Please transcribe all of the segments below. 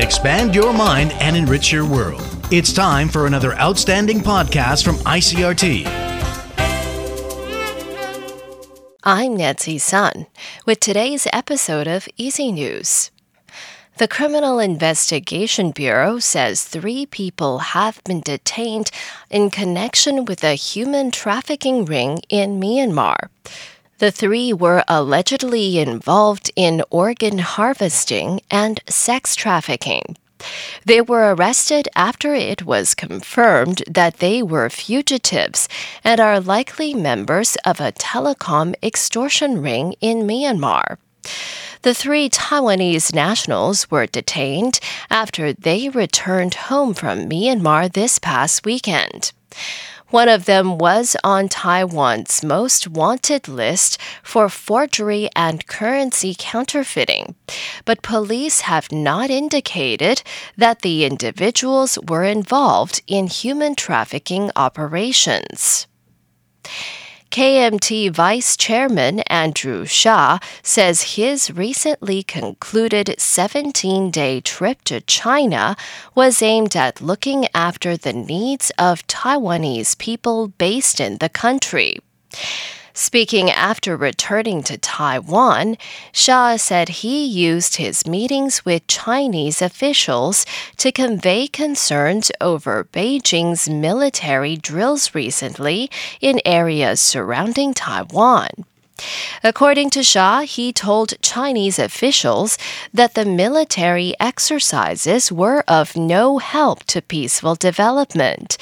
Expand your mind and enrich your world. It's time for another outstanding podcast from ICRT. I'm Nancy Sun with today's episode of EZ News. The Criminal Investigation Bureau says three people have been detained in connection with a human trafficking ring in Myanmar. The three were allegedly involved in organ harvesting and sex trafficking. They were arrested after it was confirmed that they were fugitives and are likely members of a telecom extortion ring in Myanmar. The three Taiwanese nationals were detained after they returned home from Myanmar this past weekend. One of them was on Taiwan's most wanted list for forgery and currency counterfeiting, but police have not indicated that the individuals were involved in human trafficking operations. KMT Vice Chairman Andrew Hsia says his recently concluded 17 day trip to China was aimed at looking after the needs of Taiwanese people based in the country. Speaking after returning to Taiwan, Hsia said he used his meetings with Chinese officials to convey concerns over Beijing's military drills recently in areas surrounding Taiwan. According to Hsia, he told Chinese officials that the military exercises were of no help to peaceful development,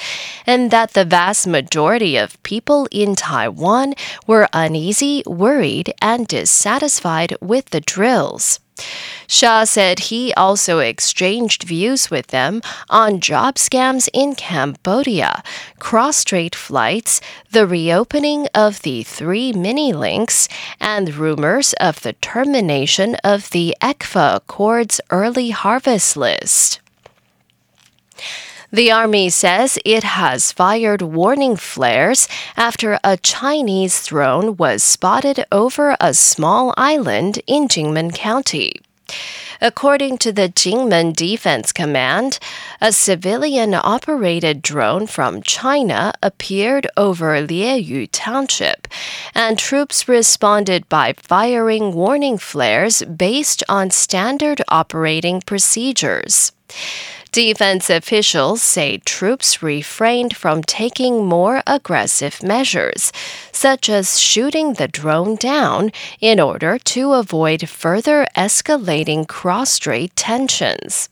and that the vast majority of people in Taiwan were uneasy, worried, and dissatisfied with the drills. Hsia said he also exchanged views with them on job scams in Cambodia, cross strait flights, the reopening of the three mini links, and rumors of the termination of the ECFA Accords early harvest list. The Army says it has fired warning flares after a Chinese drone was spotted over a small island in Jinmen County. According to the Jinmen Defense Command, a civilian operated drone from China appeared over Lieyu Township, and troops responded by firing warning flares based on standard operating procedures. Defense officials say troops refrained from taking more aggressive measures, such as shooting the drone down, in order to avoid further escalating cross strait tensions.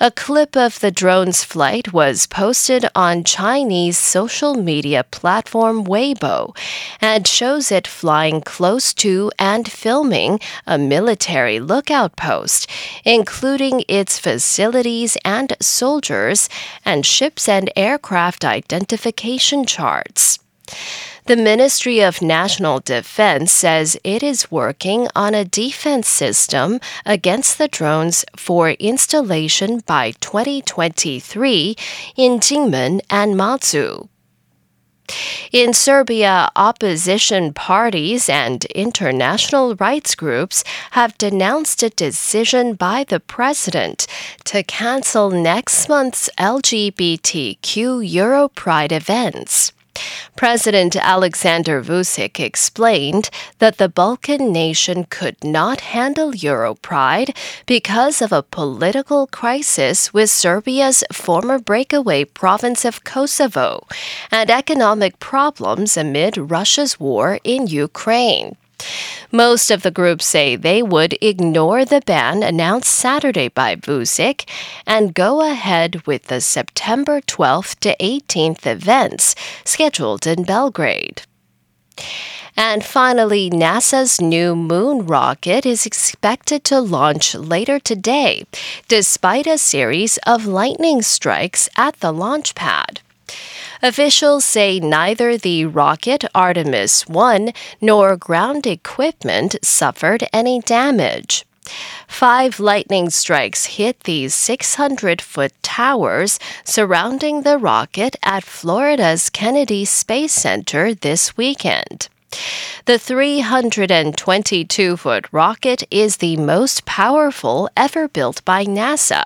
A clip of the drone's flight was posted on Chinese social media platform Weibo and shows it flying close to and filming a military lookout post, including its facilities and soldiers, and ships and aircraft identification charts. The Ministry of National Defense says it is working on a defense system against the drones for installation by 2023 in Jinmen and Matsu. In Serbia, opposition parties and international rights groups have denounced a decision by the president to cancel next month's LGBTQ Europride events. President Alexander Vucic explained that the Balkan nation could not handle Europride because of a political crisis with Serbia's former breakaway province of Kosovo and economic problems amid Russia's war in Ukraine. Most of the groups say they would ignore the ban announced Saturday by Vucic and go ahead with the September 12th to 18th events scheduled in Belgrade. And finally, NASA's new moon rocket is expected to launch later today, despite a series of lightning strikes at the launch pad. Officials say neither the rocket Artemis 1 nor ground equipment suffered any damage. Five lightning strikes hit the 600 foot towers surrounding the rocket at Florida's Kennedy Space Center this weekend. The 322 foot rocket is the most powerful ever built by NASA.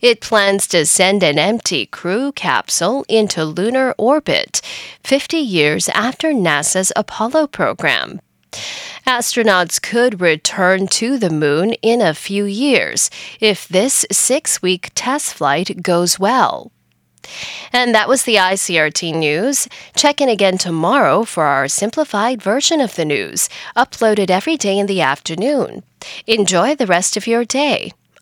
It plans to send an empty crew capsule into lunar orbit 50 years after NASA's Apollo program. Astronauts could return to the moon in a few years if this six week test flight goes well. And that was the ICRT news. Check in again tomorrow for our simplified version of the news, uploaded every day in the afternoon. Enjoy the rest of your day.